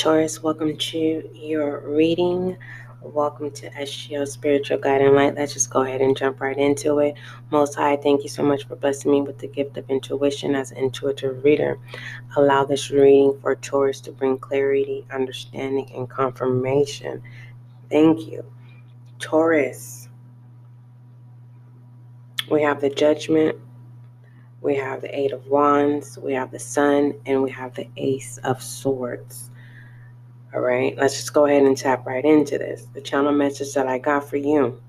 Taurus, welcome to your reading. Welcome to SGL Spiritual Guiding Light. Let's just go ahead and jump right into it. Most High, thank you so much for blessing me with the gift of intuition as an intuitive reader. Allow this reading for Taurus to bring clarity, understanding, and confirmation. Thank you. Taurus, we have the Judgment, we have the Eight of Wands, we have the Sun, and we have the Ace of Swords. All right, let's just go ahead and tap right into this. The channel message that I got for you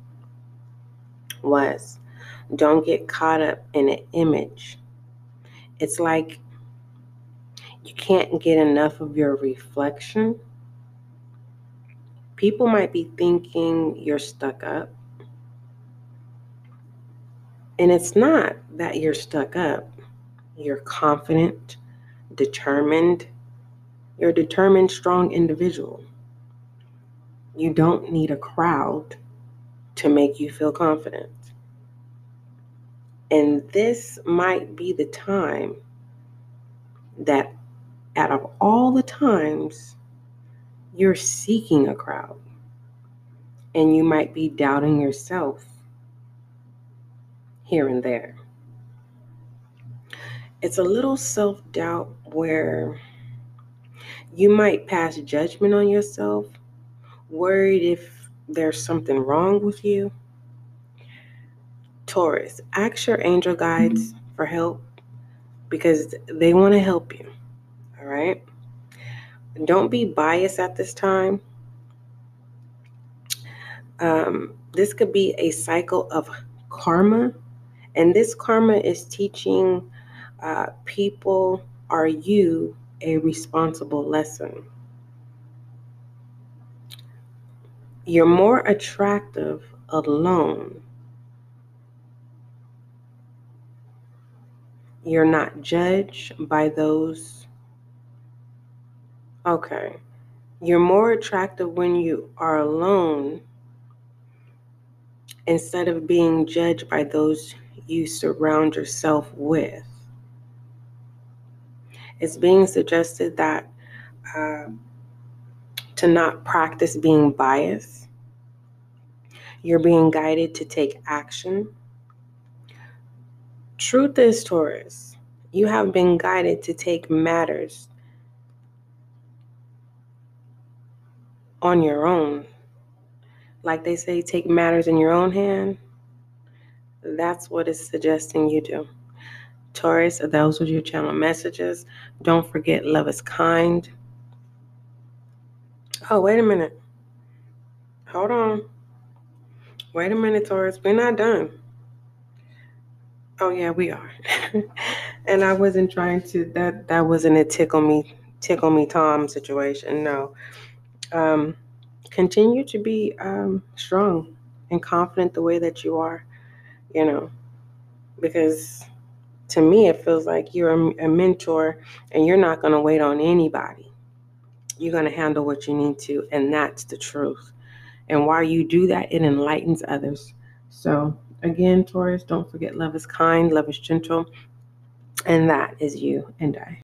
was don't get caught up in an image. It's like you can't get enough of your reflection. People might be thinking you're stuck up. And it's not that you're stuck up. You're confident, determined, you're a determined, strong individual. You don't need a crowd to make you feel confident. And this might be the time that, out of all the times, you're seeking a crowd. And you might be doubting yourself here and there. It's a little self doubt where you might pass judgment on yourself, worried if there's something wrong with you. Taurus, ask your angel guides for help because they want to help you. All right? Don't be biased at this time. Um, this could be a cycle of karma, and this karma is teaching uh, people are you a responsible lesson. You're more attractive alone. You're not judged by those. Okay. You're more attractive when you are alone instead of being judged by those you surround yourself with it's being suggested that uh, to not practice being biased. You're being guided to take action. Truth is, Taurus, you have been guided to take matters on your own. Like they say, take matters in your own hand. That's what it's suggesting you do. Taurus, those were your channel messages. Don't forget, love is kind. Oh, wait a minute. Hold on. Wait a minute, Taurus. We're not done. Oh yeah, we are. and I wasn't trying to that that wasn't a tickle me tickle me Tom situation. No. Um continue to be um strong and confident the way that you are, you know, because to me, it feels like you're a, a mentor and you're not going to wait on anybody. You're going to handle what you need to, and that's the truth. And while you do that, it enlightens others. So, again, Taurus, don't forget love is kind, love is gentle, and that is you and I.